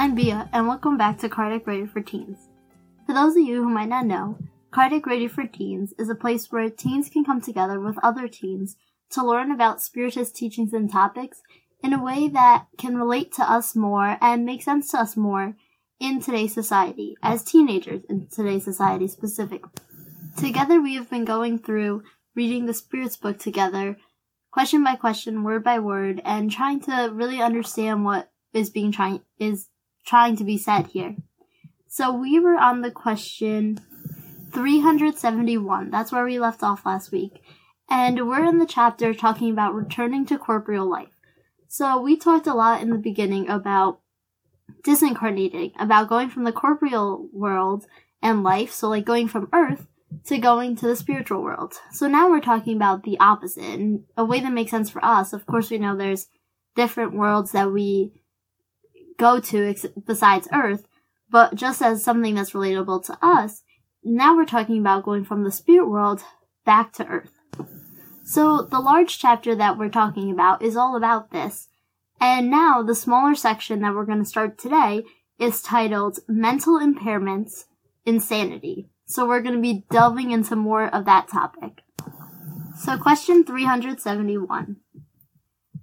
I'm Bia, and welcome back to Kardec Radio for Teens. For those of you who might not know, Kardec Radio for Teens is a place where teens can come together with other teens to learn about spiritist teachings and topics in a way that can relate to us more and make sense to us more in today's society, as teenagers in today's society specifically. Together we have been going through reading the Spirits book together, question by question, word by word, and trying to really understand what is being trying is trying to be said here. So we were on the question 371. That's where we left off last week. And we're in the chapter talking about returning to corporeal life. So we talked a lot in the beginning about disincarnating, about going from the corporeal world and life, so like going from earth to going to the spiritual world. So now we're talking about the opposite and a way that makes sense for us. Of course, we know there's different worlds that we go to ex- besides Earth, but just as something that's relatable to us, now we're talking about going from the spirit world back to Earth. So the large chapter that we're talking about is all about this. And now the smaller section that we're going to start today is titled Mental Impairments, Insanity. So we're going to be delving into more of that topic. So question 371.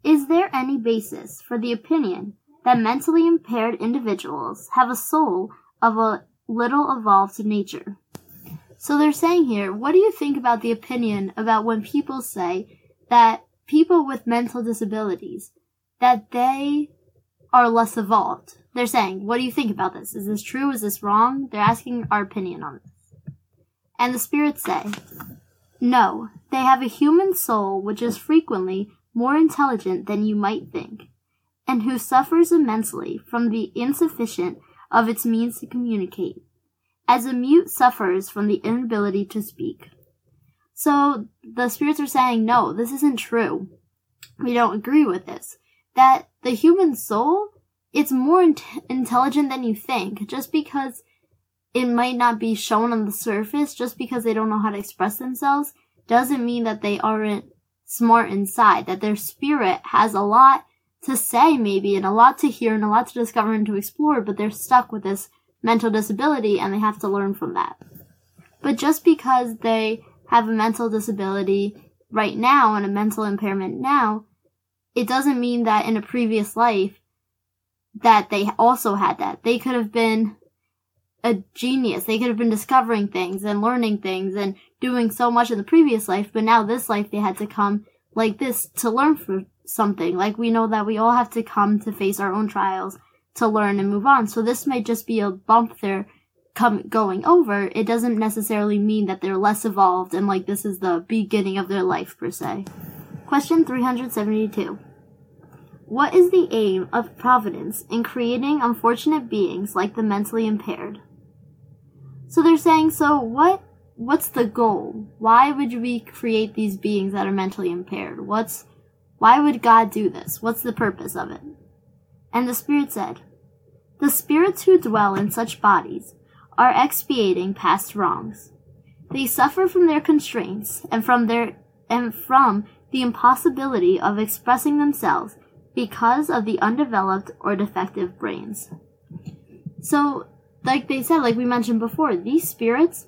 Is there any basis for the opinion that mentally impaired individuals have a soul of a little evolved nature. So they're saying here, what do you think about the opinion about when people say that people with mental disabilities, that they are less evolved? They're saying, what do you think about this? Is this true? Is this wrong? They're asking our opinion on this. And the spirits say, no, they have a human soul which is frequently more intelligent than you might think and who suffers immensely from the insufficient of its means to communicate, as a mute suffers from the inability to speak. So the spirits are saying, no, this isn't true. We don't agree with this. That the human soul, it's more in- intelligent than you think, just because it might not be shown on the surface, just because they don't know how to express themselves, doesn't mean that they aren't smart inside, that their spirit has a lot to say maybe and a lot to hear and a lot to discover and to explore, but they're stuck with this mental disability and they have to learn from that. But just because they have a mental disability right now and a mental impairment now, it doesn't mean that in a previous life that they also had that. They could have been a genius. They could have been discovering things and learning things and doing so much in the previous life, but now this life they had to come like this to learn from something. Like we know that we all have to come to face our own trials to learn and move on. So this might just be a bump they're come going over. It doesn't necessarily mean that they're less evolved and like this is the beginning of their life per se. Question 372. What is the aim of providence in creating unfortunate beings like the mentally impaired? So they're saying, so what what's the goal? Why would we create these beings that are mentally impaired? What's why would God do this? What's the purpose of it? And the Spirit said, The spirits who dwell in such bodies are expiating past wrongs. They suffer from their constraints and from their and from the impossibility of expressing themselves because of the undeveloped or defective brains. So, like they said, like we mentioned before, these spirits,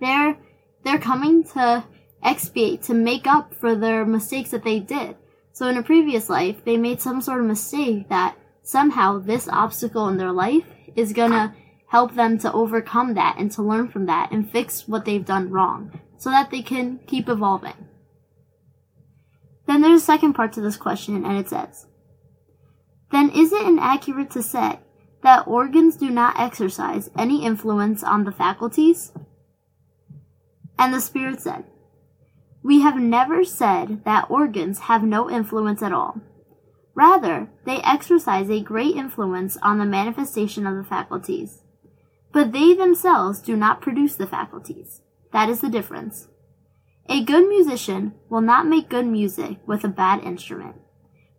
they're they're coming to expiate to make up for their mistakes that they did. So in a previous life, they made some sort of mistake that somehow this obstacle in their life is gonna help them to overcome that and to learn from that and fix what they've done wrong so that they can keep evolving. Then there's a second part to this question and it says, then is it inaccurate to say that organs do not exercise any influence on the faculties? And the Spirit said, we have never said that organs have no influence at all. Rather, they exercise a great influence on the manifestation of the faculties. But they themselves do not produce the faculties. That is the difference. A good musician will not make good music with a bad instrument,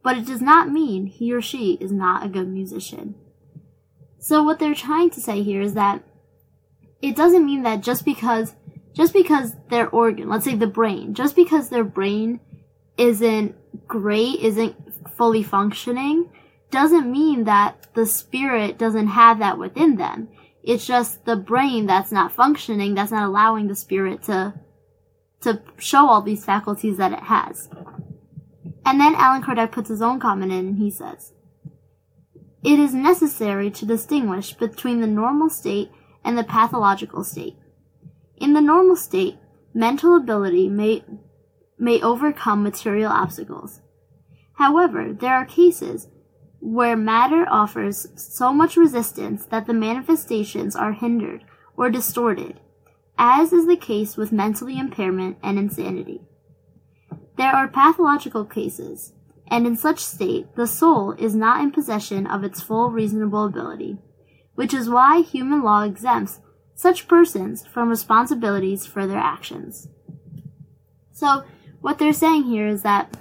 but it does not mean he or she is not a good musician. So what they're trying to say here is that it doesn't mean that just because just because their organ, let's say the brain, just because their brain isn't great, isn't fully functioning, doesn't mean that the spirit doesn't have that within them. It's just the brain that's not functioning, that's not allowing the spirit to to show all these faculties that it has. And then Allan Kardec puts his own comment in and he says, It is necessary to distinguish between the normal state and the pathological state. In the normal state, mental ability may, may overcome material obstacles. However, there are cases where matter offers so much resistance that the manifestations are hindered or distorted, as is the case with mentally impairment and insanity. There are pathological cases, and in such state the soul is not in possession of its full reasonable ability, which is why human law exempts such persons from responsibilities for their actions. So, what they're saying here is that,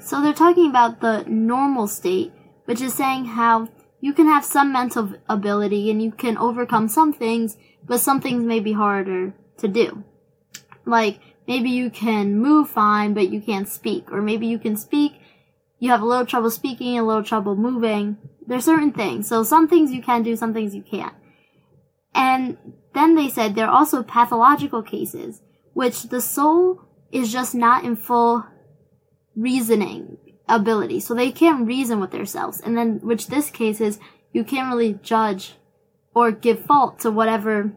so they're talking about the normal state which is saying how you can have some mental ability and you can overcome some things, but some things may be harder to do. Like, maybe you can move fine, but you can't speak. Or maybe you can speak, you have a little trouble speaking, a little trouble moving. There's certain things. So some things you can do, some things you can't. And then they said there are also pathological cases, which the soul is just not in full reasoning ability. So they can't reason with themselves. And then, which this case is, you can't really judge or give fault to whatever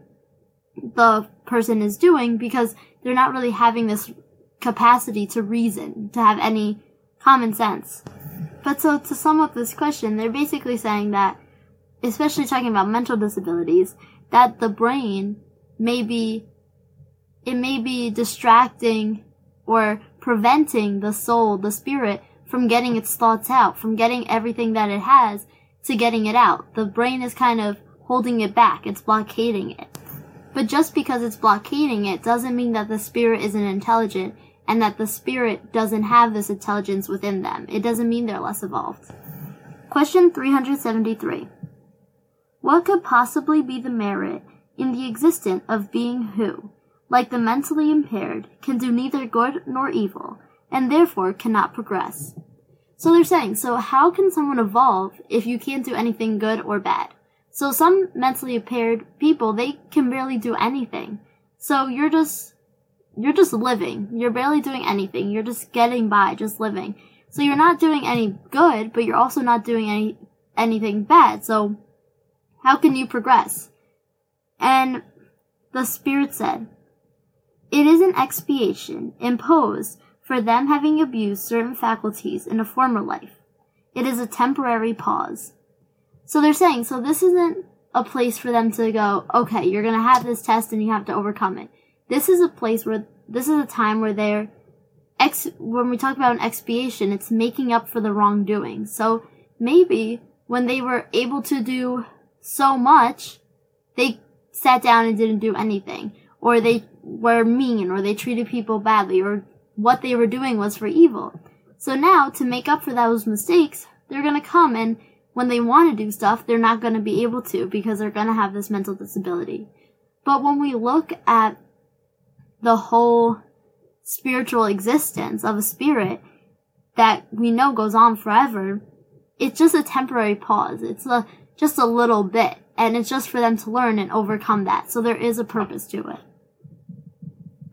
the person is doing because they're not really having this capacity to reason, to have any common sense. But so to sum up this question, they're basically saying that, especially talking about mental disabilities, that the brain may be, it may be distracting or preventing the soul, the spirit, from getting its thoughts out, from getting everything that it has to getting it out. The brain is kind of holding it back, it's blockading it. But just because it's blockading it doesn't mean that the spirit isn't intelligent and that the spirit doesn't have this intelligence within them. It doesn't mean they're less evolved. Question 373. What could possibly be the merit in the existence of being who, like the mentally impaired, can do neither good nor evil, and therefore cannot progress. So they're saying, so how can someone evolve if you can't do anything good or bad? So some mentally impaired people, they can barely do anything. So you're just, you're just living. You're barely doing anything. You're just getting by, just living. So you're not doing any good, but you're also not doing any, anything bad. So how can you progress? And the Spirit said, It is an expiation imposed for them having abused certain faculties in a former life. It is a temporary pause. So they're saying, so this isn't a place for them to go, okay, you're gonna have this test and you have to overcome it. This is a place where, this is a time where they're, ex, when we talk about an expiation, it's making up for the wrongdoing. So maybe when they were able to do so much, they sat down and didn't do anything. Or they were mean, or they treated people badly, or what they were doing was for evil. So now, to make up for those mistakes, they're gonna come and when they want to do stuff, they're not gonna be able to because they're gonna have this mental disability. But when we look at the whole spiritual existence of a spirit that we know goes on forever, it's just a temporary pause. It's a, just a little bit. And it's just for them to learn and overcome that. So there is a purpose to it.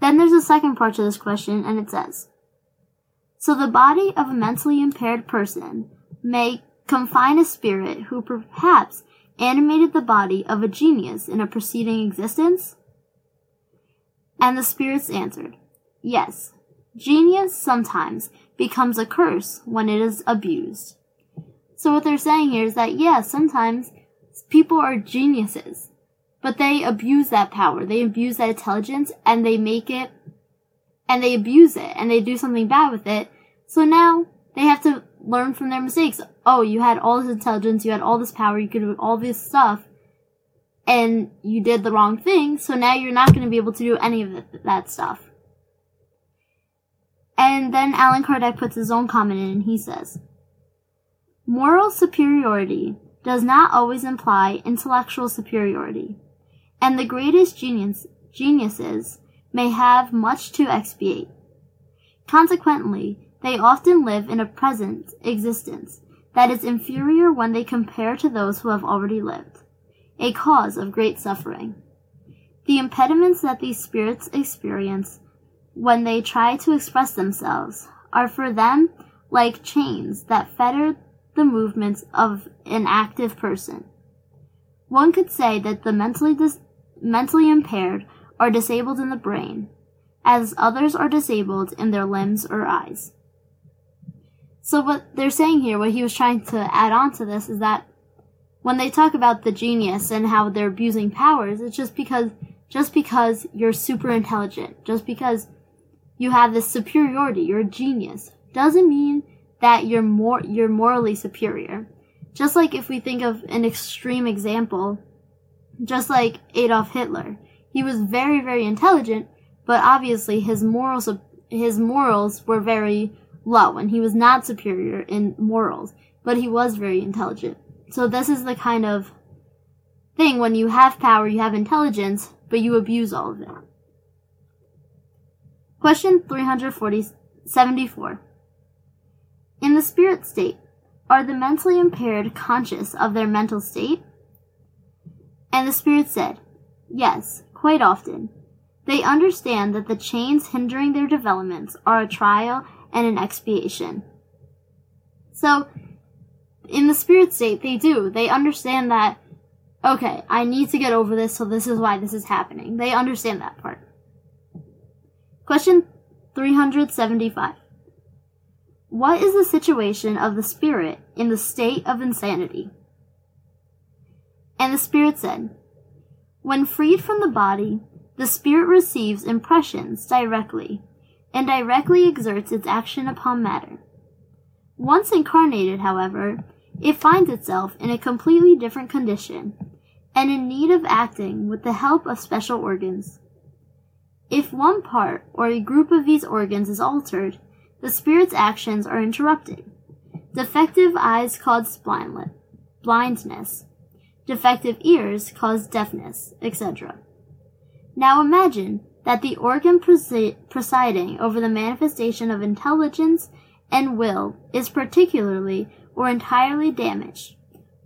Then there's a second part to this question, and it says So the body of a mentally impaired person may confine a spirit who perhaps animated the body of a genius in a preceding existence? And the spirits answered, Yes, genius sometimes becomes a curse when it is abused. So what they're saying here is that, yeah, sometimes people are geniuses. But they abuse that power. They abuse that intelligence and they make it and they abuse it and they do something bad with it. So now they have to learn from their mistakes. Oh, you had all this intelligence, you had all this power, you could do all this stuff, and you did the wrong thing, so now you're not going to be able to do any of that stuff. And then Allan Kardec puts his own comment in and he says, Moral superiority does not always imply intellectual superiority and the greatest genius, geniuses may have much to expiate. Consequently, they often live in a present existence that is inferior when they compare to those who have already lived, a cause of great suffering. The impediments that these spirits experience when they try to express themselves are for them like chains that fetter the movements of an active person. One could say that the mentally dis- mentally impaired are disabled in the brain, as others are disabled in their limbs or eyes. So what they're saying here, what he was trying to add on to this is that when they talk about the genius and how they're abusing powers, it's just because just because you're super intelligent, just because you have this superiority, you're a genius, doesn't mean that you're more you're morally superior. Just like if we think of an extreme example, just like Adolf Hitler, he was very very intelligent, but obviously his morals his morals were very low and he was not superior in morals, but he was very intelligent. So this is the kind of thing when you have power, you have intelligence, but you abuse all of it. Question 374. In the spirit state, are the mentally impaired conscious of their mental state? And the spirit said, Yes, quite often. They understand that the chains hindering their developments are a trial and an expiation. So, in the spirit state, they do. They understand that, okay, I need to get over this, so this is why this is happening. They understand that part. Question 375. What is the situation of the spirit in the state of insanity? And the spirit said, When freed from the body, the spirit receives impressions directly and directly exerts its action upon matter. Once incarnated, however, it finds itself in a completely different condition and in need of acting with the help of special organs. If one part or a group of these organs is altered, the spirit's actions are interrupted. Defective eyes cause blindness. Defective ears cause deafness, etc. Now imagine that the organ presiding over the manifestation of intelligence and will is particularly or entirely damaged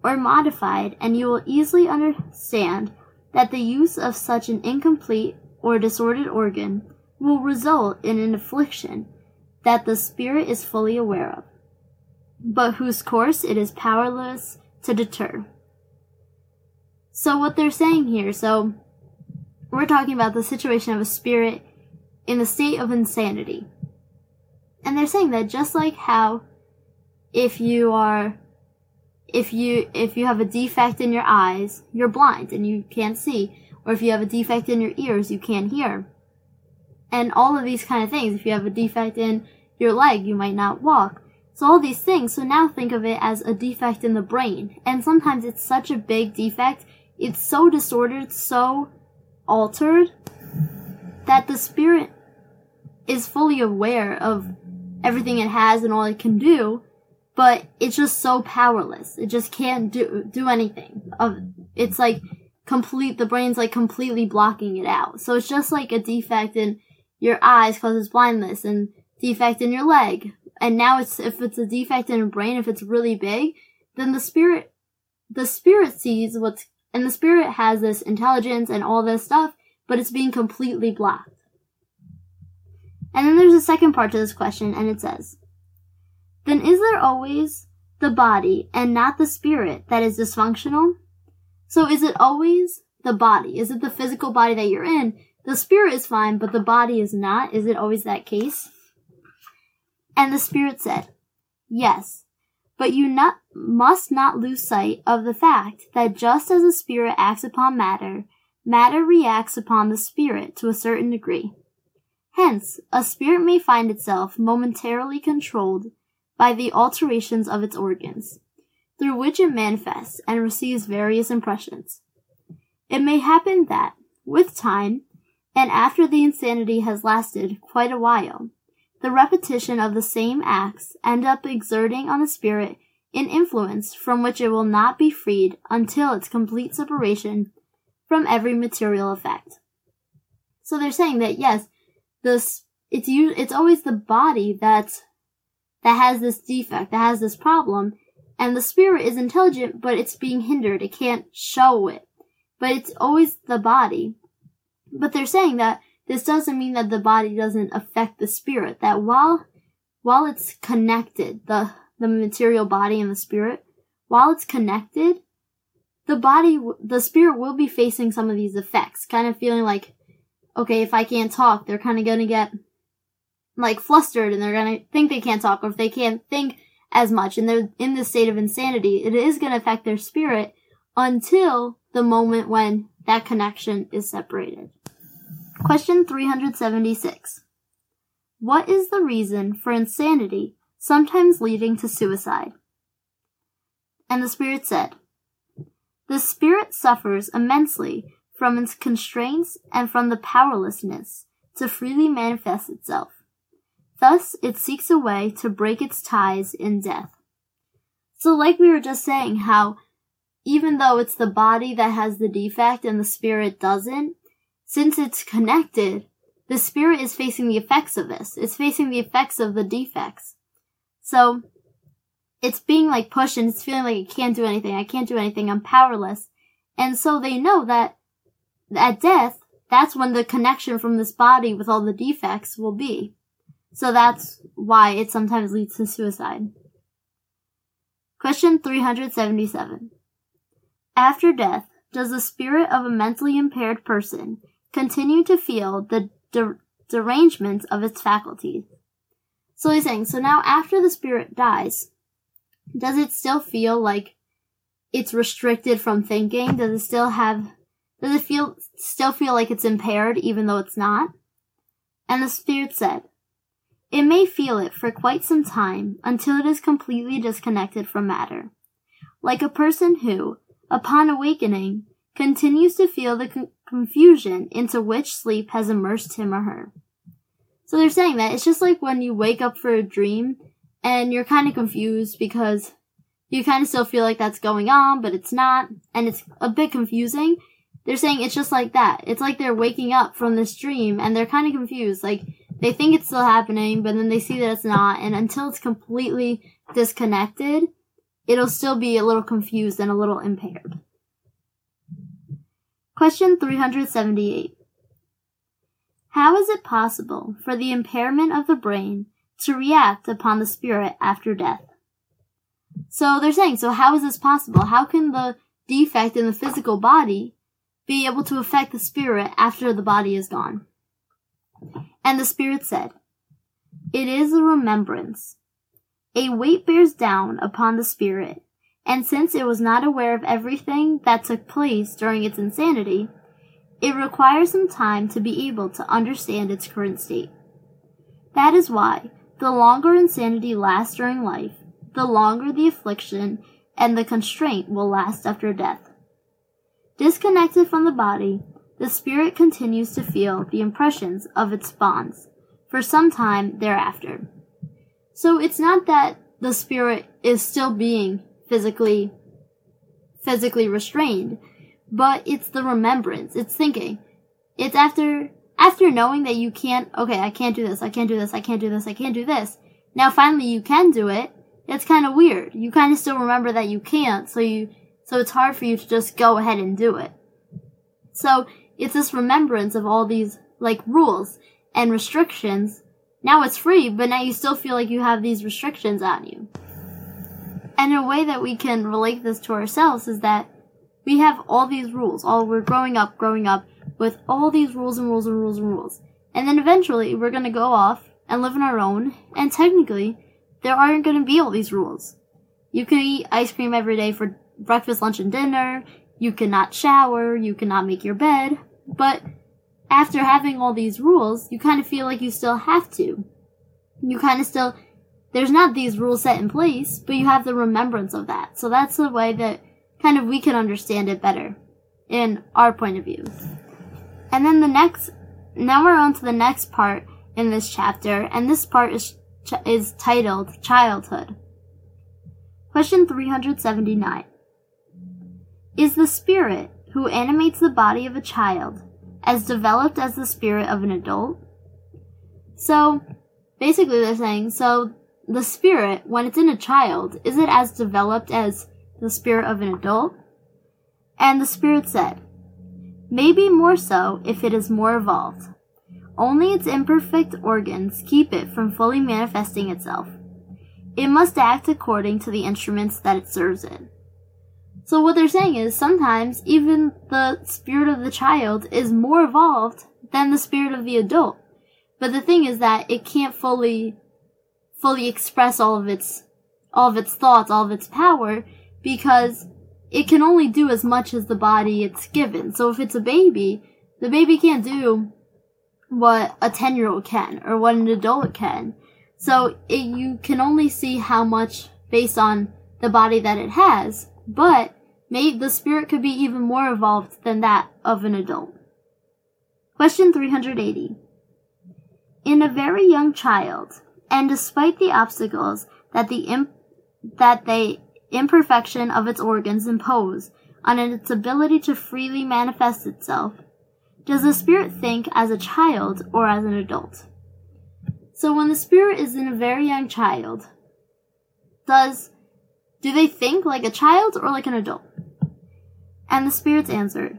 or modified, and you will easily understand that the use of such an incomplete or disordered organ will result in an affliction that the spirit is fully aware of, but whose course it is powerless to deter. So, what they're saying here, so we're talking about the situation of a spirit in the state of insanity. And they're saying that just like how if you are if you if you have a defect in your eyes, you're blind and you can't see, or if you have a defect in your ears, you can't hear. And all of these kind of things. If you have a defect in your leg, you might not walk. So all these things. So now think of it as a defect in the brain. And sometimes it's such a big defect, it's so disordered, so altered that the spirit is fully aware of everything it has and all it can do, but it's just so powerless. It just can't do do anything. Of it's like complete the brain's like completely blocking it out. So it's just like a defect in your eyes causes blindness and defect in your leg. And now it's if it's a defect in your brain, if it's really big, then the spirit the spirit sees what's and the spirit has this intelligence and all this stuff, but it's being completely blocked. And then there's a second part to this question, and it says, Then is there always the body and not the spirit that is dysfunctional? So is it always the body? Is it the physical body that you're in? The spirit is fine, but the body is not. Is it always that case? And the spirit said, Yes, but you not, must not lose sight of the fact that just as the spirit acts upon matter, matter reacts upon the spirit to a certain degree. Hence, a spirit may find itself momentarily controlled by the alterations of its organs, through which it manifests and receives various impressions. It may happen that, with time, and after the insanity has lasted quite a while, the repetition of the same acts end up exerting on the spirit an influence from which it will not be freed until its complete separation from every material effect. So they're saying that yes, this it's it's always the body that that has this defect, that has this problem, And the spirit is intelligent, but it's being hindered. It can't show it. But it's always the body. But they're saying that this doesn't mean that the body doesn't affect the spirit. That while, while it's connected, the, the material body and the spirit, while it's connected, the body, the spirit will be facing some of these effects, kind of feeling like, okay, if I can't talk, they're kind of gonna get like flustered and they're gonna think they can't talk, or if they can't think as much and they're in this state of insanity, it is gonna affect their spirit until the moment when that connection is separated. Question 376. What is the reason for insanity sometimes leading to suicide? And the spirit said, The spirit suffers immensely from its constraints and from the powerlessness to freely manifest itself. Thus, it seeks a way to break its ties in death. So, like we were just saying, how even though it's the body that has the defect and the spirit doesn't, since it's connected, the spirit is facing the effects of this. It's facing the effects of the defects. So, it's being like pushed and it's feeling like it can't do anything. I can't do anything. I'm powerless. And so they know that at death, that's when the connection from this body with all the defects will be. So that's why it sometimes leads to suicide. Question 377. After death, does the spirit of a mentally impaired person continue to feel the de- derangement of its faculties? So he's saying, so now after the spirit dies, does it still feel like it's restricted from thinking? Does it still have, does it feel, still feel like it's impaired even though it's not? And the spirit said, it may feel it for quite some time until it is completely disconnected from matter. Like a person who, upon awakening, continues to feel the con- confusion into which sleep has immersed him or her. So they're saying that it's just like when you wake up for a dream and you're kind of confused because you kind of still feel like that's going on, but it's not, and it's a bit confusing. They're saying it's just like that. It's like they're waking up from this dream and they're kind of confused. Like, they think it's still happening, but then they see that it's not, and until it's completely disconnected, it'll still be a little confused and a little impaired. Question 378. How is it possible for the impairment of the brain to react upon the spirit after death? So they're saying, so how is this possible? How can the defect in the physical body be able to affect the spirit after the body is gone? And the Spirit said, It is a remembrance. A weight bears down upon the Spirit, and since it was not aware of everything that took place during its insanity, it requires some time to be able to understand its current state. That is why, the longer insanity lasts during life, the longer the affliction and the constraint will last after death. Disconnected from the body, the spirit continues to feel the impressions of its bonds for some time thereafter. So it's not that the spirit is still being physically physically restrained, but it's the remembrance. It's thinking. It's after after knowing that you can't okay, I can't do this, I can't do this, I can't do this, I can't do this. Now finally you can do it. It's kind of weird. You kind of still remember that you can't, so you so it's hard for you to just go ahead and do it. So it's this remembrance of all these like rules and restrictions. Now it's free, but now you still feel like you have these restrictions on you. And a way that we can relate this to ourselves is that we have all these rules. All we're growing up, growing up with all these rules and rules and rules and rules. And then eventually we're gonna go off and live on our own, and technically there aren't gonna be all these rules. You can eat ice cream every day for breakfast, lunch, and dinner. You cannot shower, you cannot make your bed, but after having all these rules, you kind of feel like you still have to. You kind of still, there's not these rules set in place, but you have the remembrance of that. So that's the way that kind of we can understand it better in our point of view. And then the next, now we're on to the next part in this chapter, and this part is, is titled Childhood. Question 379 is the spirit who animates the body of a child as developed as the spirit of an adult? So, basically, they're saying so the spirit, when it's in a child, is it as developed as the spirit of an adult? And the spirit said, Maybe more so if it is more evolved. Only its imperfect organs keep it from fully manifesting itself. It must act according to the instruments that it serves in. So what they're saying is sometimes even the spirit of the child is more evolved than the spirit of the adult. But the thing is that it can't fully fully express all of its all of its thoughts, all of its power because it can only do as much as the body it's given. So if it's a baby, the baby can't do what a 10 year old can or what an adult can. So it, you can only see how much based on the body that it has, but may, the spirit could be even more evolved than that of an adult. Question 380. In a very young child, and despite the obstacles that the imp- that the imperfection of its organs impose on its ability to freely manifest itself, does the spirit think as a child or as an adult? So when the spirit is in a very young child, does do they think like a child or like an adult? And the spirits answered,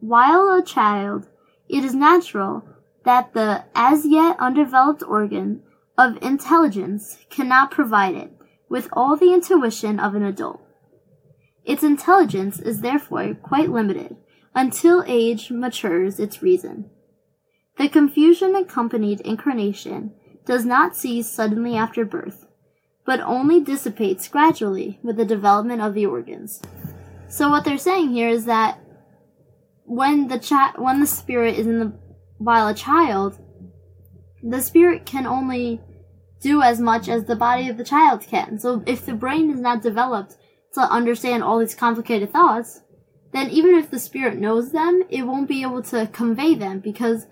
While a child, it is natural that the as yet undeveloped organ of intelligence cannot provide it with all the intuition of an adult. Its intelligence is therefore quite limited until age matures its reason. The confusion accompanied incarnation does not cease suddenly after birth, but only dissipates gradually with the development of the organs. So what they're saying here is that when the cha- when the spirit is in the while a child, the spirit can only do as much as the body of the child can. So if the brain is not developed to understand all these complicated thoughts, then even if the spirit knows them, it won't be able to convey them because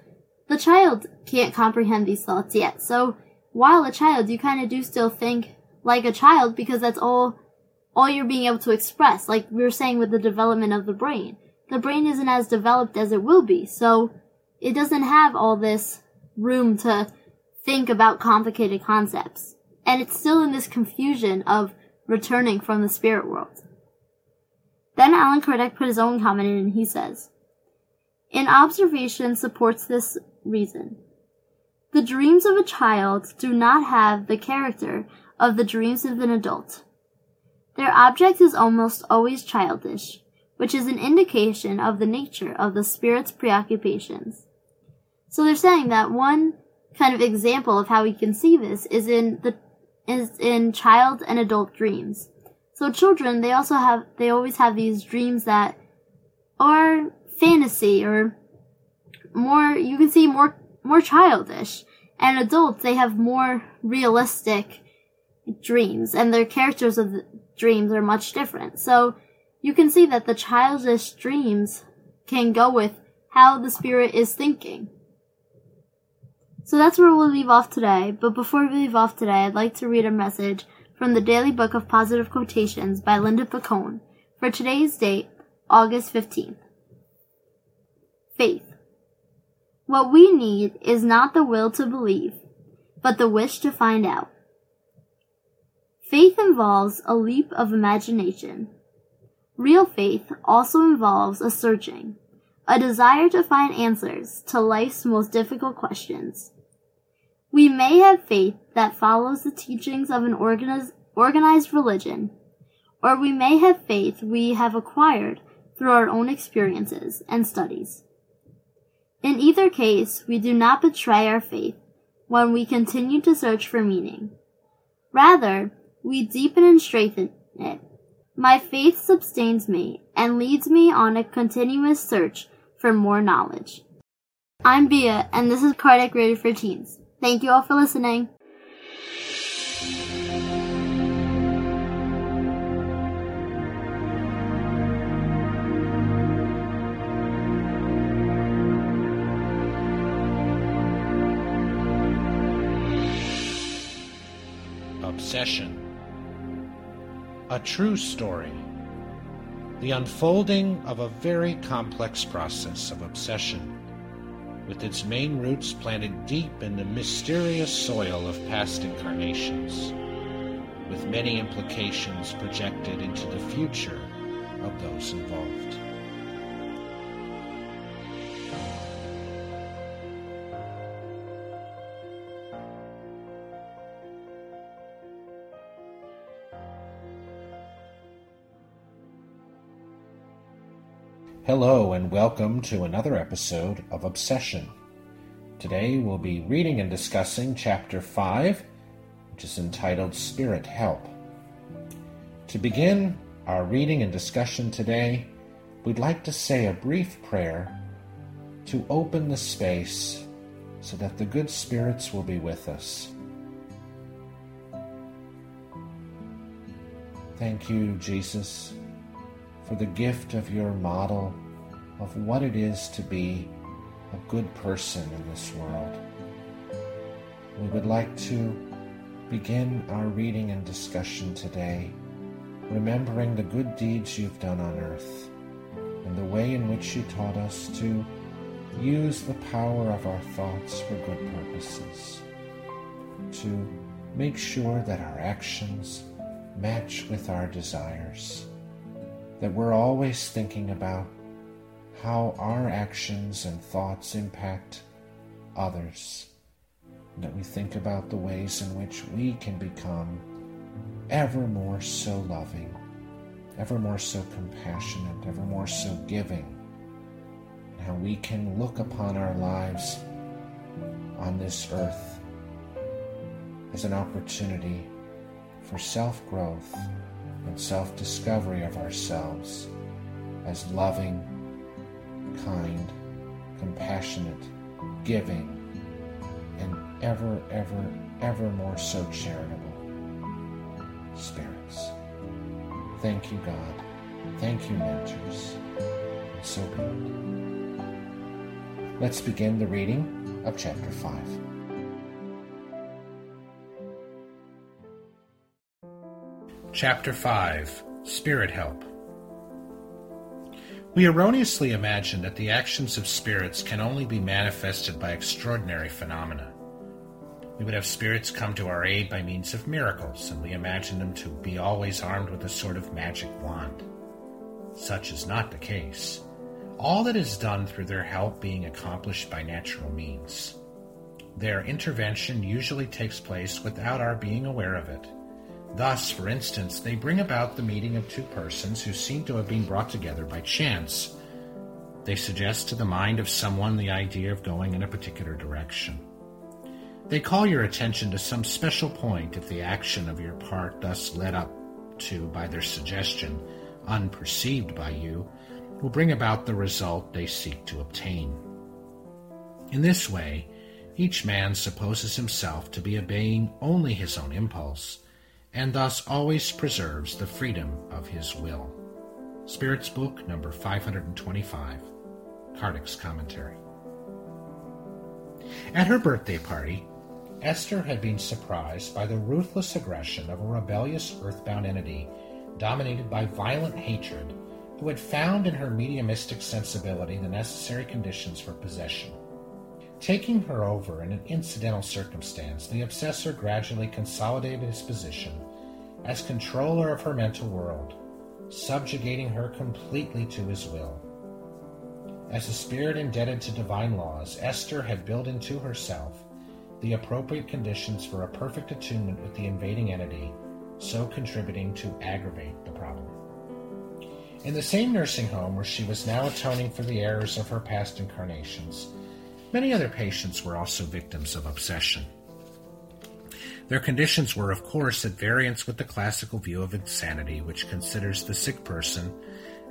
the child can't comprehend these thoughts yet. So while a child, you kind of do still think like a child because that's all, all you're being able to express. Like we were saying with the development of the brain. The brain isn't as developed as it will be. So it doesn't have all this room to think about complicated concepts. And it's still in this confusion of returning from the spirit world. Then Allan Kardec put his own comment in and he says, An observation supports this reason. The dreams of a child do not have the character of the dreams of an adult. Their object is almost always childish, which is an indication of the nature of the spirit's preoccupations. So they're saying that one kind of example of how we can see this is in the is in child and adult dreams. So children, they also have, they always have these dreams that are fantasy or more, you can see more, more childish. And adults, they have more realistic dreams and their characters of the dreams are much different. So you can see that the childish dreams can go with how the spirit is thinking. So that's where we'll leave off today. But before we leave off today, I'd like to read a message from the Daily Book of Positive Quotations by Linda Picone for today's date, August 15th. Faith. What we need is not the will to believe, but the wish to find out. Faith involves a leap of imagination. Real faith also involves a searching, a desire to find answers to life's most difficult questions. We may have faith that follows the teachings of an organiz- organized religion, or we may have faith we have acquired through our own experiences and studies. In either case, we do not betray our faith when we continue to search for meaning. Rather, we deepen and strengthen it. My faith sustains me and leads me on a continuous search for more knowledge. I'm Bia, and this is Kardec Radio for Teens. Thank you all for listening. Obsession. A true story. The unfolding of a very complex process of obsession with its main roots planted deep in the mysterious soil of past incarnations, with many implications projected into the future of those involved. And welcome to another episode of Obsession. Today we'll be reading and discussing Chapter 5, which is entitled Spirit Help. To begin our reading and discussion today, we'd like to say a brief prayer to open the space so that the good spirits will be with us. Thank you, Jesus for the gift of your model of what it is to be a good person in this world. We would like to begin our reading and discussion today, remembering the good deeds you've done on earth and the way in which you taught us to use the power of our thoughts for good purposes, to make sure that our actions match with our desires that we're always thinking about how our actions and thoughts impact others, that we think about the ways in which we can become ever more so loving, ever more so compassionate, ever more so giving, and how we can look upon our lives on this earth as an opportunity for self growth and self discovery of ourselves as loving, kind, compassionate, giving, and ever, ever, ever more so charitable spirits. Thank you, God. Thank you, mentors. So be it. Let's begin the reading of chapter 5. Chapter 5 Spirit Help We erroneously imagine that the actions of spirits can only be manifested by extraordinary phenomena. We would have spirits come to our aid by means of miracles, and we imagine them to be always armed with a sort of magic wand. Such is not the case. All that is done through their help being accomplished by natural means. Their intervention usually takes place without our being aware of it Thus, for instance, they bring about the meeting of two persons who seem to have been brought together by chance. They suggest to the mind of someone the idea of going in a particular direction. They call your attention to some special point if the action of your part thus led up to by their suggestion, unperceived by you, will bring about the result they seek to obtain. In this way, each man supposes himself to be obeying only his own impulse and thus always preserves the freedom of his will. Spirit's Book, number 525, Kardec's Commentary. At her birthday party, Esther had been surprised by the ruthless aggression of a rebellious earthbound entity dominated by violent hatred who had found in her mediumistic sensibility the necessary conditions for possession. Taking her over in an incidental circumstance, the obsessor gradually consolidated his position as controller of her mental world, subjugating her completely to his will. As a spirit indebted to divine laws, Esther had built into herself the appropriate conditions for a perfect attunement with the invading entity, so contributing to aggravate the problem. In the same nursing home where she was now atoning for the errors of her past incarnations, many other patients were also victims of obsession. Their conditions were, of course, at variance with the classical view of insanity, which considers the sick person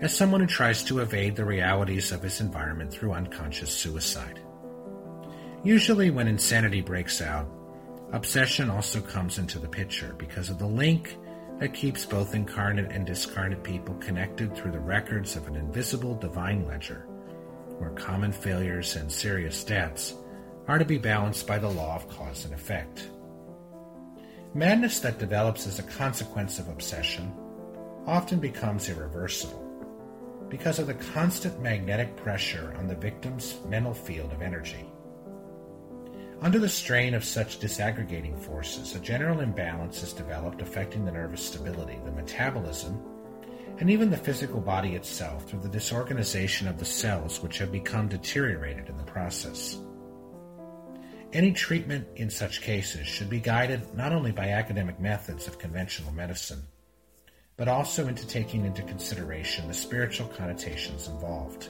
as someone who tries to evade the realities of his environment through unconscious suicide. Usually, when insanity breaks out, obsession also comes into the picture because of the link that keeps both incarnate and discarnate people connected through the records of an invisible divine ledger, where common failures and serious debts are to be balanced by the law of cause and effect. Madness that develops as a consequence of obsession often becomes irreversible. because of the constant magnetic pressure on the victim's mental field of energy. Under the strain of such disaggregating forces, a general imbalance is developed affecting the nervous stability, the metabolism, and even the physical body itself through the disorganization of the cells which have become deteriorated in the process. Any treatment in such cases should be guided not only by academic methods of conventional medicine, but also into taking into consideration the spiritual connotations involved.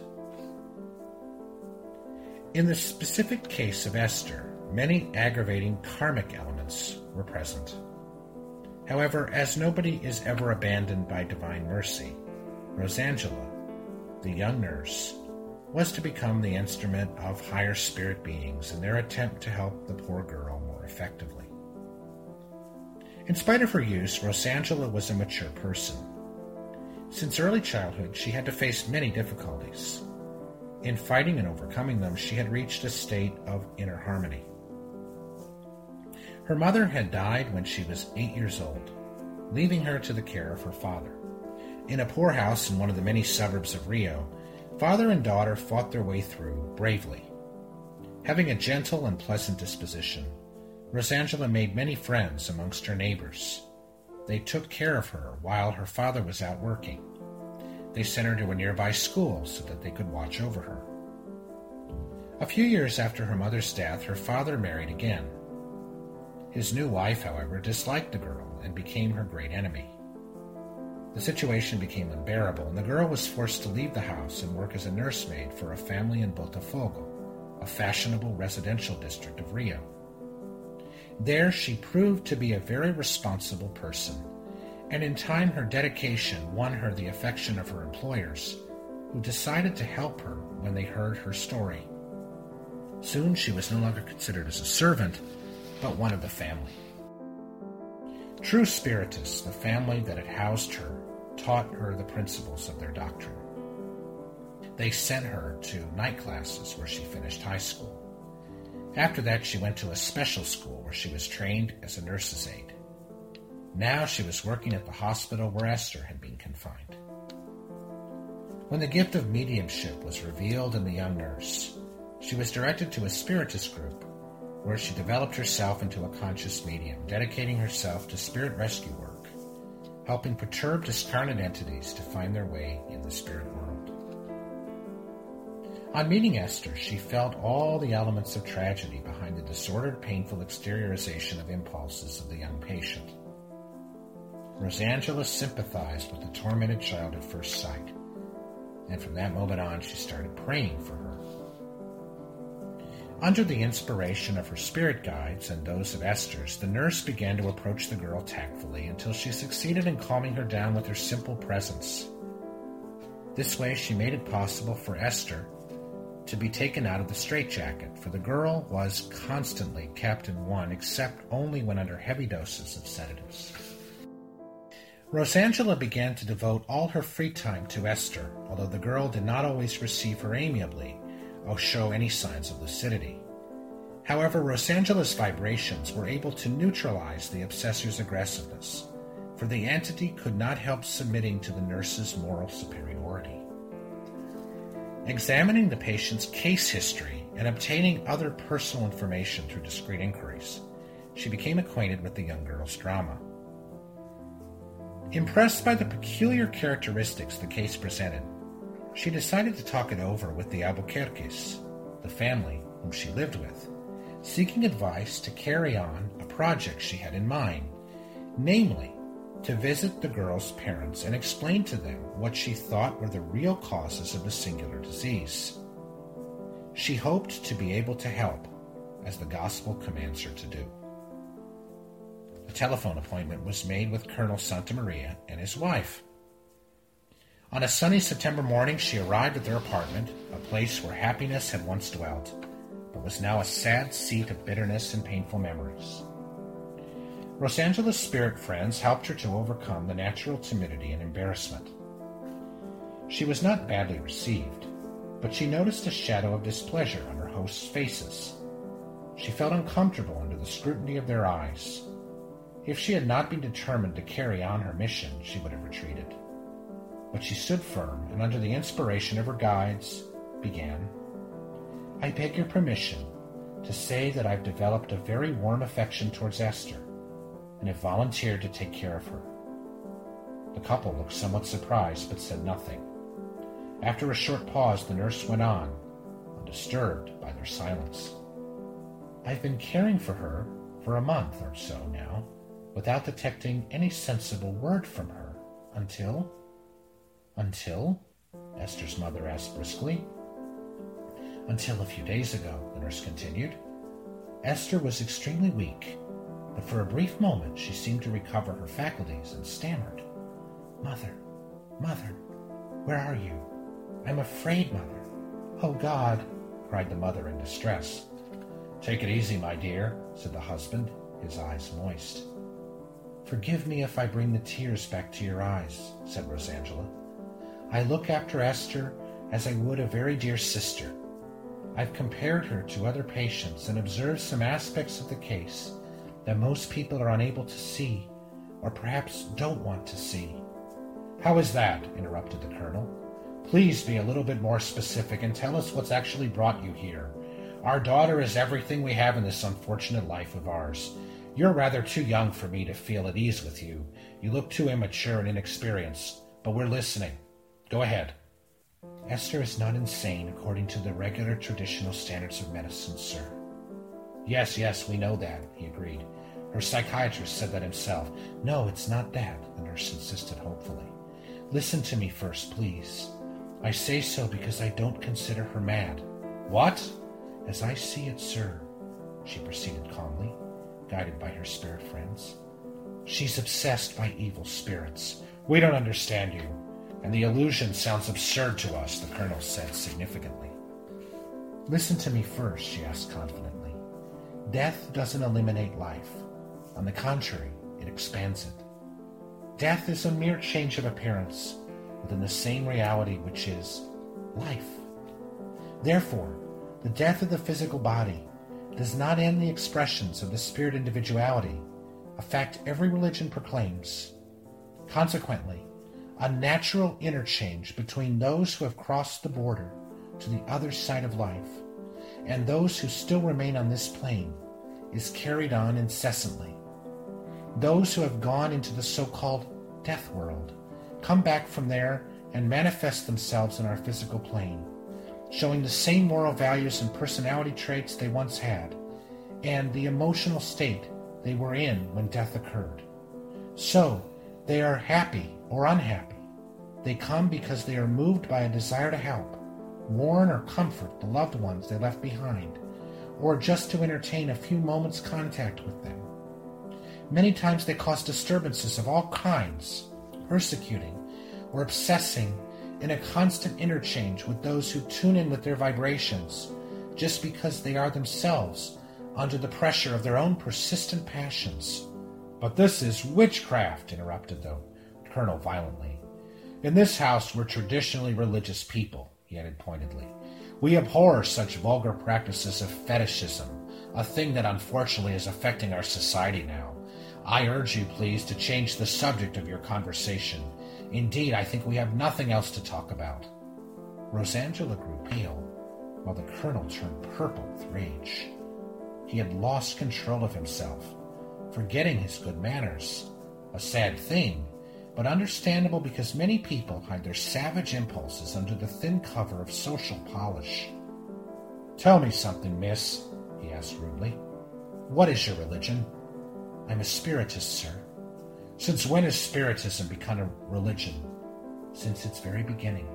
In the specific case of Esther, many aggravating karmic elements were present. However, as nobody is ever abandoned by divine mercy, Rosangela, the young nurse, was to become the instrument of higher spirit beings in their attempt to help the poor girl more effectively. In spite of her use, Rosangela was a mature person. Since early childhood, she had to face many difficulties. In fighting and overcoming them, she had reached a state of inner harmony. Her mother had died when she was eight years old, leaving her to the care of her father. In a poor house in one of the many suburbs of Rio, father and daughter fought their way through bravely. Having a gentle and pleasant disposition, Rosangela made many friends amongst her neighbors. They took care of her while her father was out working. They sent her to a nearby school so that they could watch over her. A few years after her mother's death, her father married again. His new wife, however, disliked the girl and became her great enemy. The situation became unbearable, and the girl was forced to leave the house and work as a nursemaid for a family in Botafogo, a fashionable residential district of Rio. There she proved to be a very responsible person, and in time her dedication won her the affection of her employers, who decided to help her when they heard her story. Soon she was no longer considered as a servant, but one of the family. True Spiritists, the family that had housed her, taught her the principles of their doctrine. They sent her to night classes where she finished high school. After that, she went to a special school where she was trained as a nurse's aide. Now she was working at the hospital where Esther had been confined. When the gift of mediumship was revealed in the young nurse, she was directed to a spiritist group where she developed herself into a conscious medium, dedicating herself to spirit rescue work, helping perturbed discarnate entities to find their way in the spirit world. On meeting Esther, she felt all the elements of tragedy behind the disordered, painful exteriorization of impulses of the young patient. Rosangela sympathized with the tormented child at first sight, and from that moment on she started praying for her. Under the inspiration of her spirit guides and those of Esther's, the nurse began to approach the girl tactfully until she succeeded in calming her down with her simple presence. This way, she made it possible for Esther to be taken out of the straitjacket, for the girl was constantly kept in one, except only when under heavy doses of sedatives. Rosangela began to devote all her free time to Esther, although the girl did not always receive her amiably or show any signs of lucidity. However, Rosangela's vibrations were able to neutralize the obsessor's aggressiveness, for the entity could not help submitting to the nurse's moral superiority. Examining the patient's case history and obtaining other personal information through discreet inquiries, she became acquainted with the young girl's drama. Impressed by the peculiar characteristics the case presented, she decided to talk it over with the Albuquerques, the family whom she lived with, seeking advice to carry on a project she had in mind, namely, to visit the girl's parents and explain to them what she thought were the real causes of the singular disease. She hoped to be able to help, as the gospel commands her to do. A telephone appointment was made with Colonel Santa Maria and his wife. On a sunny September morning, she arrived at their apartment, a place where happiness had once dwelt, but was now a sad seat of bitterness and painful memories. Rosangela's spirit friends helped her to overcome the natural timidity and embarrassment. She was not badly received, but she noticed a shadow of displeasure on her host's faces. She felt uncomfortable under the scrutiny of their eyes. If she had not been determined to carry on her mission, she would have retreated. But she stood firm and, under the inspiration of her guides, began I beg your permission to say that I've developed a very warm affection towards Esther and have volunteered to take care of her. The couple looked somewhat surprised but said nothing. After a short pause, the nurse went on, undisturbed by their silence. I've been caring for her for a month or so now, without detecting any sensible word from her, until. Until? Esther's mother asked briskly. Until a few days ago, the nurse continued. Esther was extremely weak, but for a brief moment she seemed to recover her faculties and stammered. Mother, mother, where are you? I'm afraid, mother. Oh, God, cried the mother in distress. Take it easy, my dear, said the husband, his eyes moist. Forgive me if I bring the tears back to your eyes, said Rosangela. I look after Esther as I would a very dear sister. I've compared her to other patients and observed some aspects of the case that most people are unable to see, or perhaps don't want to see. How is that? interrupted the colonel. Please be a little bit more specific and tell us what's actually brought you here. Our daughter is everything we have in this unfortunate life of ours. You're rather too young for me to feel at ease with you. You look too immature and inexperienced, but we're listening. Go ahead. Esther is not insane according to the regular traditional standards of medicine, sir. Yes, yes, we know that, he agreed. Her psychiatrist said that himself. No, it's not that, the nurse insisted hopefully. Listen to me first, please. I say so because I don't consider her mad. What? As I see it, sir, she proceeded calmly, guided by her spirit friends. She's obsessed by evil spirits. We don't understand you, and the illusion sounds absurd to us, the colonel said significantly. Listen to me first, she asked confidently. Death doesn't eliminate life. On the contrary, it expands it. Death is a mere change of appearance within the same reality which is life. Therefore, the death of the physical body does not end the expressions of the spirit individuality, a fact every religion proclaims. Consequently, a natural interchange between those who have crossed the border to the other side of life and those who still remain on this plane is carried on incessantly. Those who have gone into the so called death world come back from there and manifest themselves in our physical plane, showing the same moral values and personality traits they once had, and the emotional state they were in when death occurred. So, they are happy or unhappy. They come because they are moved by a desire to help, warn or comfort the loved ones they left behind, or just to entertain a few moments' contact with them. Many times they cause disturbances of all kinds, persecuting or obsessing in a constant interchange with those who tune in with their vibrations just because they are themselves under the pressure of their own persistent passions. But this is witchcraft, interrupted the colonel violently. In this house, we're traditionally religious people, he added pointedly. We abhor such vulgar practices of fetishism, a thing that unfortunately is affecting our society now. I urge you, please, to change the subject of your conversation. Indeed, I think we have nothing else to talk about. Rosangela grew pale, while the colonel turned purple with rage. He had lost control of himself, forgetting his good manners. A sad thing, but understandable because many people hide their savage impulses under the thin cover of social polish. Tell me something, miss, he asked rudely. What is your religion? I'm a spiritist, sir. Since when has spiritism become a religion? Since its very beginning.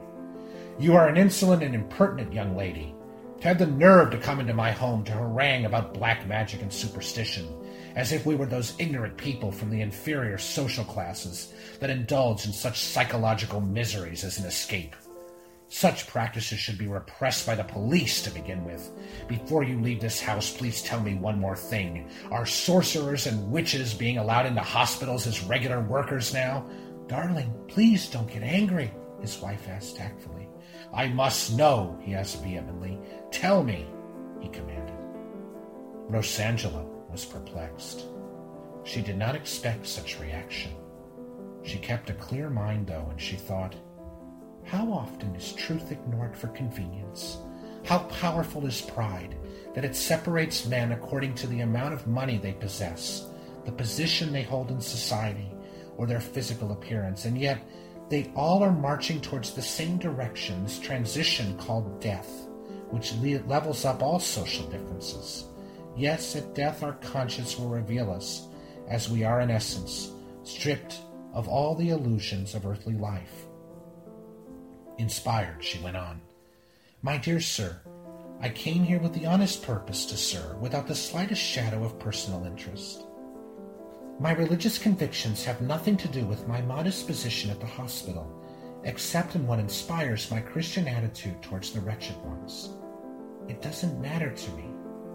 You are an insolent and impertinent young lady. To have the nerve to come into my home to harangue about black magic and superstition, as if we were those ignorant people from the inferior social classes that indulge in such psychological miseries as an escape. Such practices should be repressed by the police to begin with. Before you leave this house, please tell me one more thing. Are sorcerers and witches being allowed into hospitals as regular workers now? Darling, please don't get angry, his wife asked tactfully. I must know, he asked vehemently. Tell me, he commanded. Rosangela was perplexed. She did not expect such reaction. She kept a clear mind, though, and she thought, How often is truth ignored for convenience? How powerful is pride that it separates men according to the amount of money they possess, the position they hold in society, or their physical appearance, and yet they all are marching towards the same direction, this transition called death, which levels up all social differences. Yes, at death our conscience will reveal us, as we are in essence, stripped of all the illusions of earthly life. Inspired, she went on. My dear sir, I came here with the honest purpose to serve, without the slightest shadow of personal interest. My religious convictions have nothing to do with my modest position at the hospital, except in what inspires my Christian attitude towards the wretched ones. It doesn't matter to me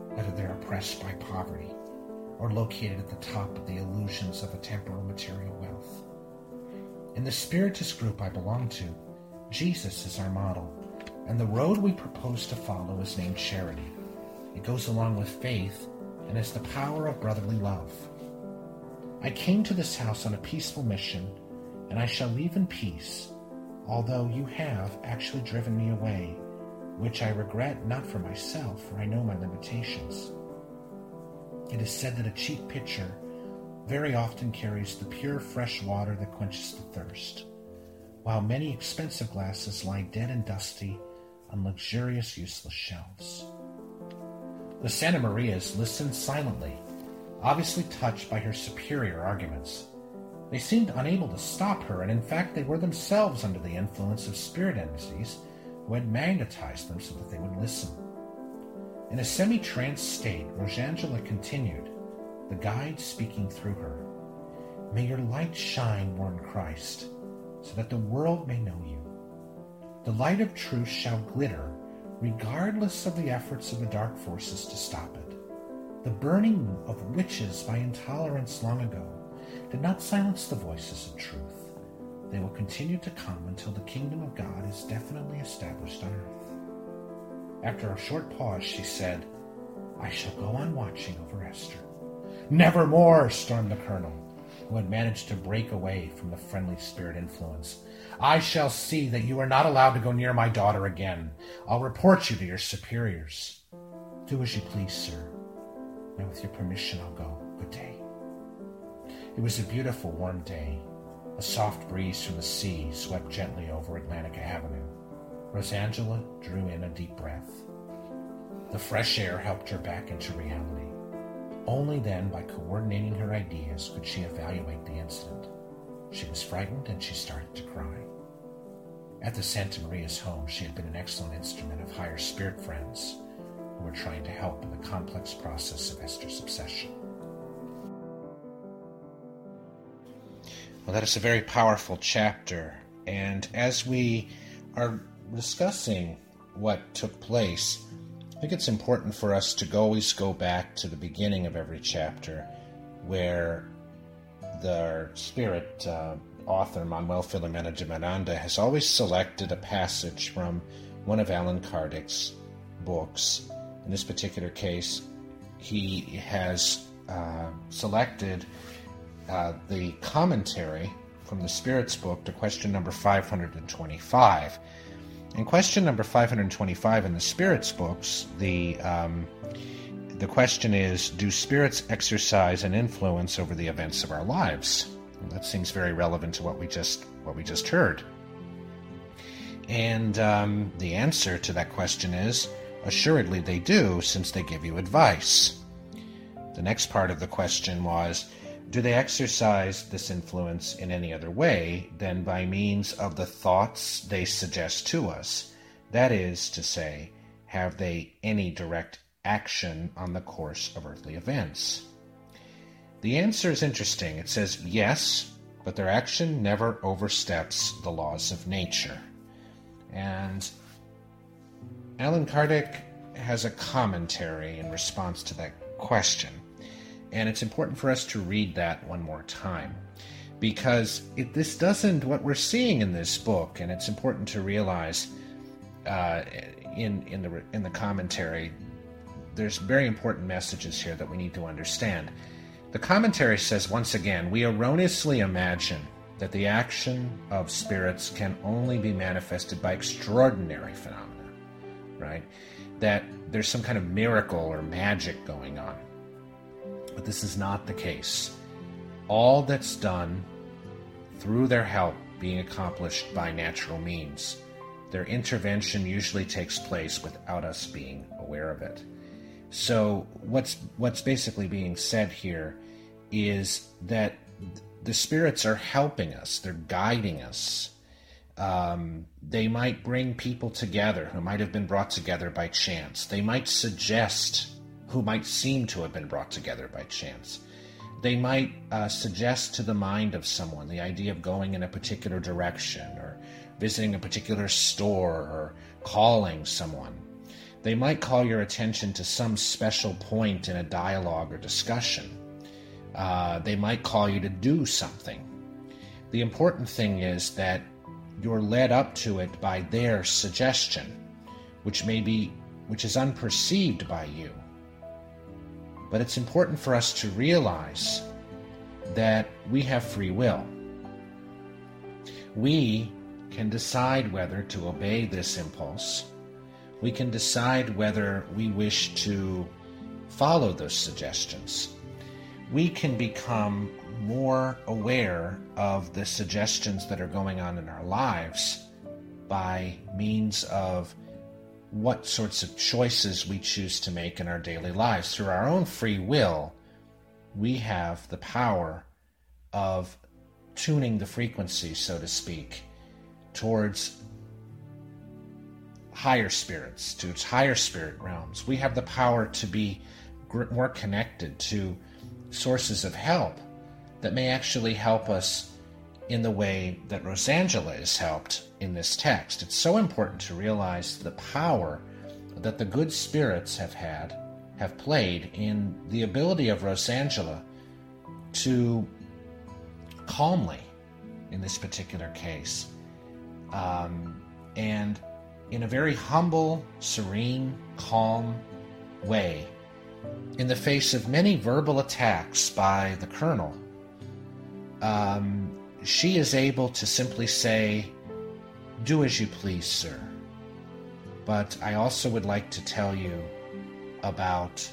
whether they're oppressed by poverty or located at the top of the illusions of a temporal material wealth. In the Spiritist group I belong to, Jesus is our model, and the road we propose to follow is named charity. It goes along with faith and is the power of brotherly love. I came to this house on a peaceful mission, and I shall leave in peace, although you have actually driven me away, which I regret not for myself, for I know my limitations. It is said that a cheap pitcher very often carries the pure fresh water that quenches the thirst, while many expensive glasses lie dead and dusty on luxurious, useless shelves. The Santa Marias listened silently, obviously touched by her superior arguments. They seemed unable to stop her, and in fact, they were themselves under the influence of spirit entities who had magnetized them so that they would listen. In a semi trance state, Rosangela continued, the guide speaking through her. May your light shine, warned Christ, so that the world may know you. The light of truth shall glitter, regardless of the efforts of the dark forces to stop it. The burning of witches by intolerance long ago did not silence the voices of truth. They will continue to come until the kingdom of God is definitely established on earth. After a short pause, she said, I shall go on watching over Esther. Nevermore, stormed the colonel, who had managed to break away from the friendly spirit influence. I shall see that you are not allowed to go near my daughter again. I'll report you to your superiors. Do as you please, sir. And with your permission, I'll go. Good day. It was a beautiful, warm day. A soft breeze from the sea swept gently over Atlantic Avenue. Rosangela drew in a deep breath. The fresh air helped her back into reality. Only then, by coordinating her ideas, could she evaluate the incident. She was frightened and she started to cry. At the Santa Maria's home, she had been an excellent instrument of higher spirit friends who were trying to help in the complex process of Esther's obsession. Well, that is a very powerful chapter. And as we are discussing what took place, I think it's important for us to always go back to the beginning of every chapter where the spirit uh, author, Manoel Philomeno de Miranda, has always selected a passage from one of Allan Kardec's books. In this particular case, he has uh, selected uh, the commentary from the Spirit's book to question number 525. In question number 525 in the Spirit's books, the um, the question is Do spirits exercise an influence over the events of our lives? And that seems very relevant to what we just what we just heard. And um, the answer to that question is assuredly they do, since they give you advice. The next part of the question was do they exercise this influence in any other way than by means of the thoughts they suggest to us? That is to say, have they any direct action on the course of earthly events? The answer is interesting. It says yes, but their action never oversteps the laws of nature. And Allan Kardec has a commentary in response to that question. And it's important for us to read that one more time because it, this doesn't, what we're seeing in this book, and it's important to realize uh, in, in, the, in the commentary, there's very important messages here that we need to understand. The commentary says once again, we erroneously imagine that the action of spirits can only be manifested by extraordinary phenomena, right? That there's some kind of miracle or magic going on. But this is not the case. All that's done through their help being accomplished by natural means. Their intervention usually takes place without us being aware of it. So what's what's basically being said here is that the spirits are helping us, they're guiding us. Um, they might bring people together who might have been brought together by chance. They might suggest who might seem to have been brought together by chance. They might uh, suggest to the mind of someone the idea of going in a particular direction or visiting a particular store or calling someone. They might call your attention to some special point in a dialogue or discussion uh, they might call you to do something. The important thing is that you're led up to it by their suggestion, which may be which is unperceived by you. But it's important for us to realize that we have free will. We can decide whether to obey this impulse. We can decide whether we wish to follow those suggestions we can become more aware of the suggestions that are going on in our lives by means of what sorts of choices we choose to make in our daily lives. Through our own free will, we have the power of tuning the frequency, so to speak, towards higher spirits, to its higher spirit realms. We have the power to be more connected to sources of help that may actually help us in the way that Rosangela is helped in this text. It's so important to realize the power that the good spirits have had, have played in the ability of Rosangela to calmly, in this particular case, um, and in a very humble, serene, calm way, in the face of many verbal attacks by the colonel, um, she is able to simply say, Do as you please, sir. But I also would like to tell you about,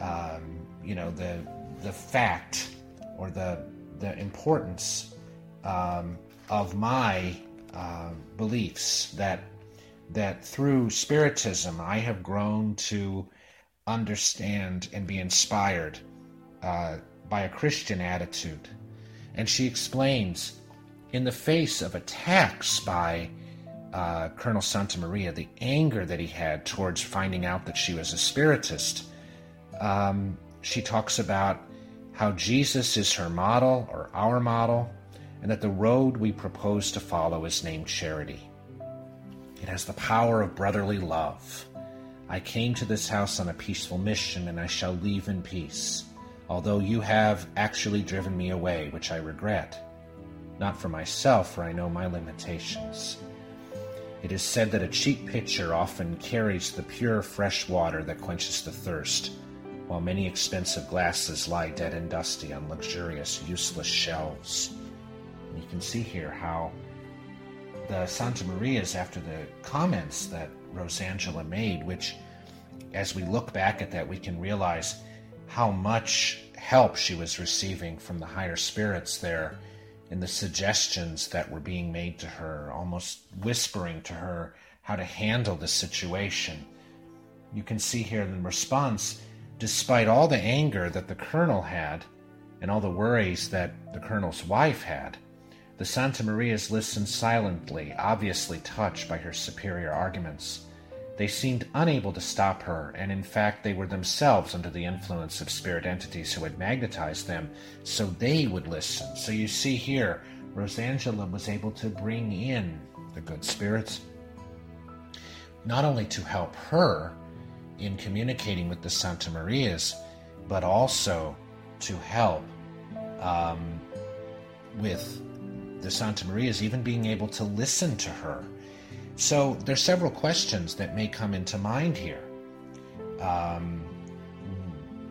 um, you know, the the fact or the the importance um, of my uh, beliefs that that through spiritism I have grown to understand and be inspired uh, by a Christian attitude. And she explains in the face of attacks by uh, Colonel Santa Maria, the anger that he had towards finding out that she was a spiritist, um, she talks about how Jesus is her model or our model, and that the road we propose to follow is named charity. It has the power of brotherly love. I came to this house on a peaceful mission, and I shall leave in peace, although you have actually driven me away, which I regret. Not for myself, for I know my limitations. It is said that a cheap pitcher often carries the pure fresh water that quenches the thirst, while many expensive glasses lie dead and dusty on luxurious, useless shelves. And you can see here how the Santa Marias, after the comments that Rosangela made, which, as we look back at that, we can realize how much help she was receiving from the higher spirits there in the suggestions that were being made to her, almost whispering to her how to handle the situation. You can see here in response, despite all the anger that the colonel had and all the worries that the colonel's wife had, the Santa Marias listened silently, obviously touched by her superior arguments. They seemed unable to stop her, and in fact, they were themselves under the influence of spirit entities who had magnetized them, so they would listen. So you see here, Rosangela was able to bring in the good spirits, not only to help her in communicating with the Santa Marias, but also to help um, with the Santa Marias, even being able to listen to her so there's several questions that may come into mind here. Um,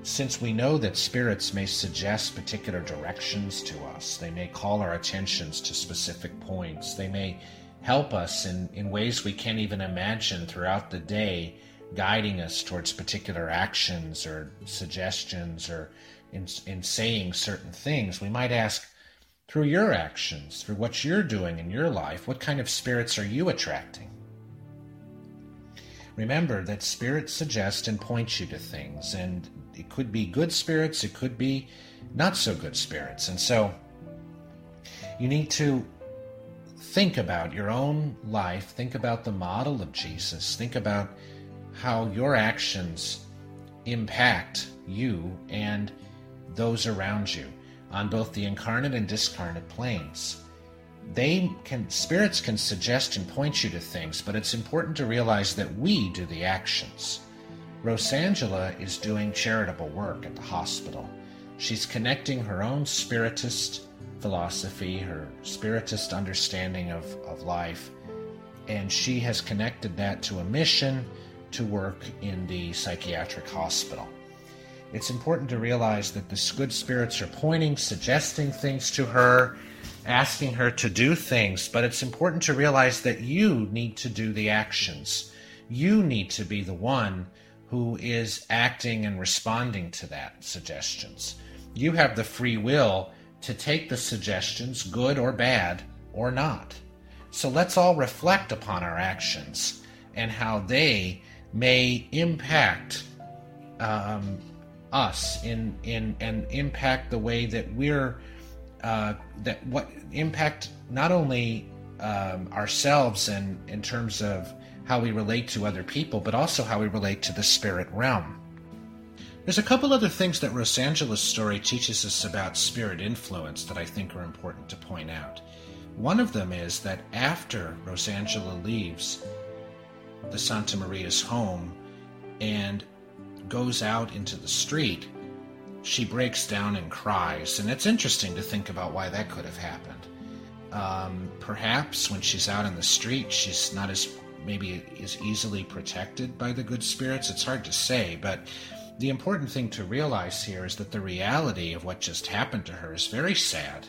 since we know that spirits may suggest particular directions to us, they may call our attentions to specific points, they may help us in, in ways we can't even imagine throughout the day, guiding us towards particular actions or suggestions or in, in saying certain things, we might ask, through your actions, through what you're doing in your life, what kind of spirits are you attracting? Remember that spirits suggest and point you to things, and it could be good spirits, it could be not so good spirits. And so you need to think about your own life, think about the model of Jesus, think about how your actions impact you and those around you on both the incarnate and discarnate planes. They can spirits can suggest and point you to things, but it's important to realize that we do the actions. Rosangela is doing charitable work at the hospital. She's connecting her own spiritist philosophy, her spiritist understanding of, of life, and she has connected that to a mission to work in the psychiatric hospital. It's important to realize that the good spirits are pointing, suggesting things to her, asking her to do things, but it's important to realize that you need to do the actions. You need to be the one who is acting and responding to that suggestions. You have the free will to take the suggestions, good or bad, or not. So let's all reflect upon our actions and how they may impact um, us in in and impact the way that we're uh, that what impact not only um, ourselves and in terms of how we relate to other people, but also how we relate to the spirit realm. There's a couple other things that Rosangela's story teaches us about spirit influence that I think are important to point out. One of them is that after Rosangela leaves the Santa Maria's home and goes out into the street, she breaks down and cries. And it's interesting to think about why that could have happened. Um, perhaps when she's out in the street, she's not as maybe as easily protected by the good spirits. It's hard to say, but the important thing to realize here is that the reality of what just happened to her is very sad.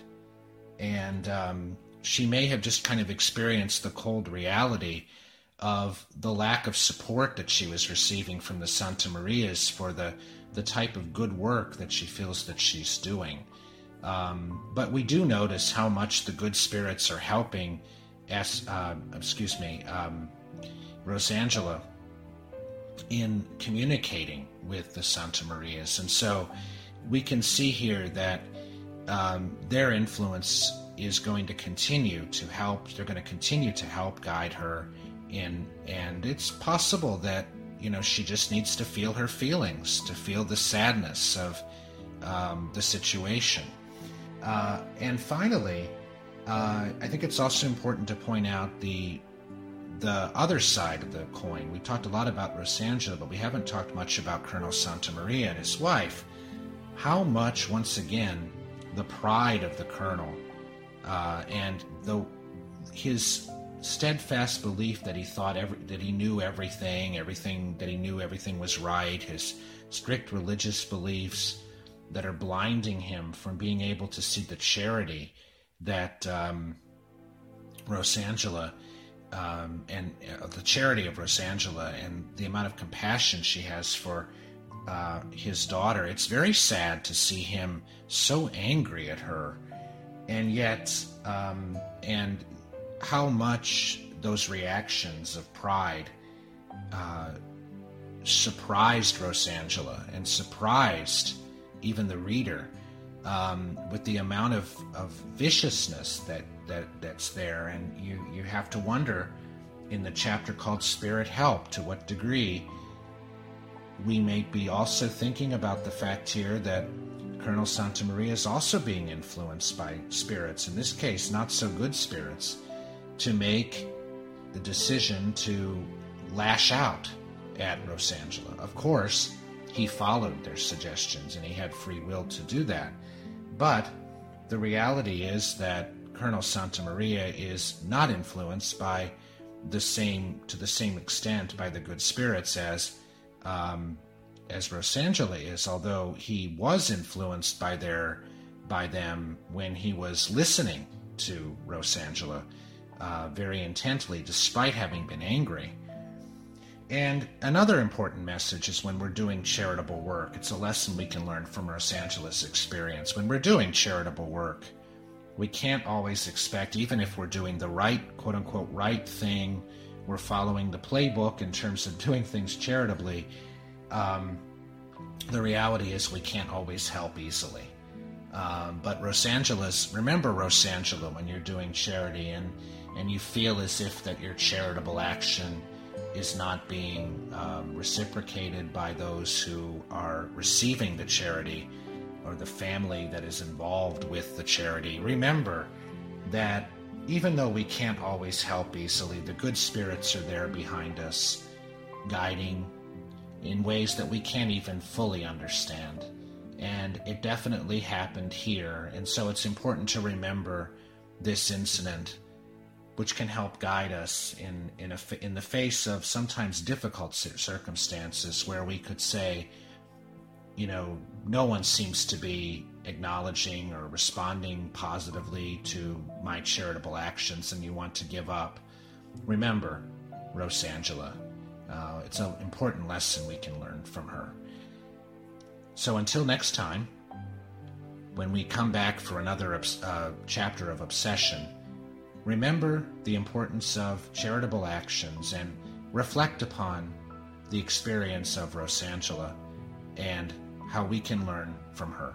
And um, she may have just kind of experienced the cold reality of the lack of support that she was receiving from the Santa Marias for the, the type of good work that she feels that she's doing. Um, but we do notice how much the good spirits are helping, as, uh, excuse me, um, Rosangela in communicating with the Santa Marias. And so we can see here that um, their influence is going to continue to help, they're going to continue to help guide her in, and it's possible that, you know, she just needs to feel her feelings, to feel the sadness of um, the situation. Uh, and finally, uh, I think it's also important to point out the the other side of the coin. We talked a lot about Rosangela, but we haven't talked much about Colonel Santa Maria and his wife. How much, once again, the pride of the colonel uh, and the his steadfast belief that he thought every, that he knew everything, everything that he knew everything was right, his strict religious beliefs that are blinding him from being able to see the charity that um, Rosangela um, and uh, the charity of Rosangela and the amount of compassion she has for uh, his daughter. It's very sad to see him so angry at her, and yet, um, and how much those reactions of pride uh, surprised Rosangela and surprised even the reader um, with the amount of, of viciousness that, that that's there, and you you have to wonder in the chapter called Spirit Help to what degree we may be also thinking about the fact here that Colonel Santa Maria is also being influenced by spirits, in this case, not so good spirits, to make the decision to lash out at Rosangela. Of course, he followed their suggestions and he had free will to do that. But the reality is that Colonel Santa Maria is not influenced by the same to the same extent by the good spirits as um, as Rosangela is, although he was influenced by their by them when he was listening to Rosangela uh, very intently, despite having been angry. And another important message is when we're doing charitable work. It's a lesson we can learn from Rosangela's experience. When we're doing charitable work, we can't always expect, even if we're doing the right, quote unquote, right thing, we're following the playbook in terms of doing things charitably. Um, the reality is we can't always help easily. Um, but Rosangela's, remember Rosangela when you're doing charity and, and you feel as if that your charitable action is not being um, reciprocated by those who are receiving the charity or the family that is involved with the charity. Remember that even though we can't always help easily, the good spirits are there behind us, guiding in ways that we can't even fully understand. And it definitely happened here. And so it's important to remember this incident, which can help guide us in, in, a, in the face of sometimes difficult circumstances where we could say, you know, no one seems to be acknowledging or responding positively to my charitable actions and you want to give up. Remember Rosangela. Uh, it's an important lesson we can learn from her. So until next time, when we come back for another uh, chapter of obsession, Remember the importance of charitable actions and reflect upon the experience of Rosangela and how we can learn from her.